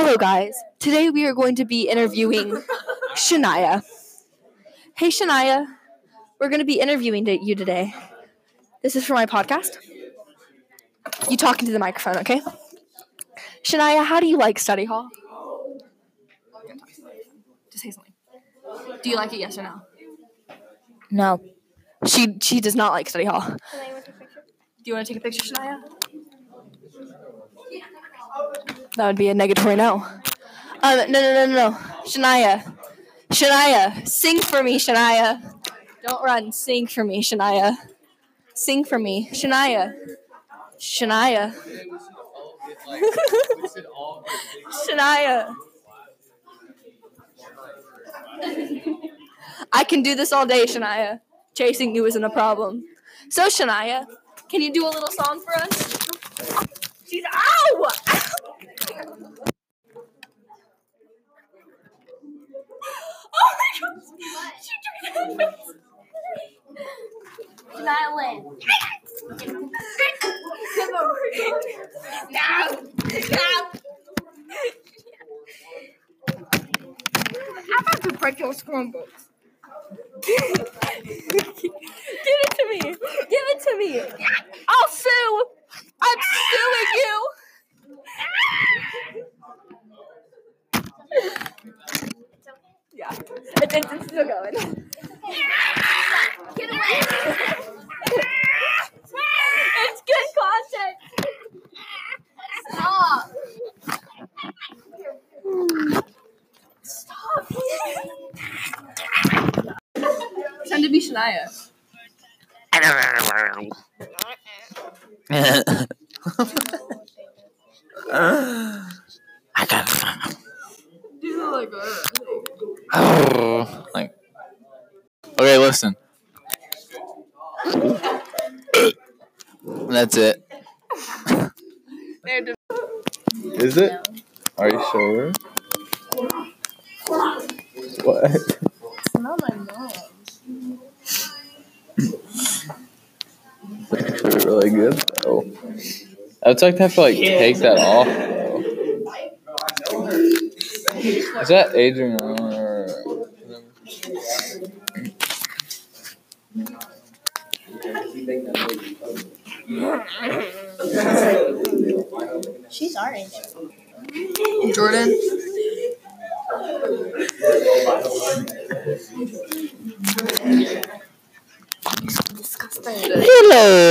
guys. Today we are going to be interviewing Shania. Hey, Shania. We're going to be interviewing you today. This is for my podcast. You talking to the microphone, okay? Shania, how do you like study hall? Just say something. Do you like it? Yes or no? No. She she does not like study hall. Do you want to take a picture, Shania? That would be a negatory no. Um, no, no, no, no, no. Shania. Shania. Sing for me, Shania. Don't run. Sing for me, Shania. Sing for me. Shania. Shania. Shania. I can do this all day, Shania. Chasing you isn't a problem. So, Shania, can you do a little song for us? Took her headphones. Shania Lynn. I'm about to break your Chromebooks. Give it to me. Give it to me. It's, it's, it's still going. Get away! It's good content. Stop! Stop. Pretend to be Shania. I got Do like oh, like okay. Listen, that's it. Is it? Are you sure? What? Not my mom. It's really good though. I'd like to have to like take that off. Though. Is that Adrian or? She's orange. Jordan. Disgusting. Hello.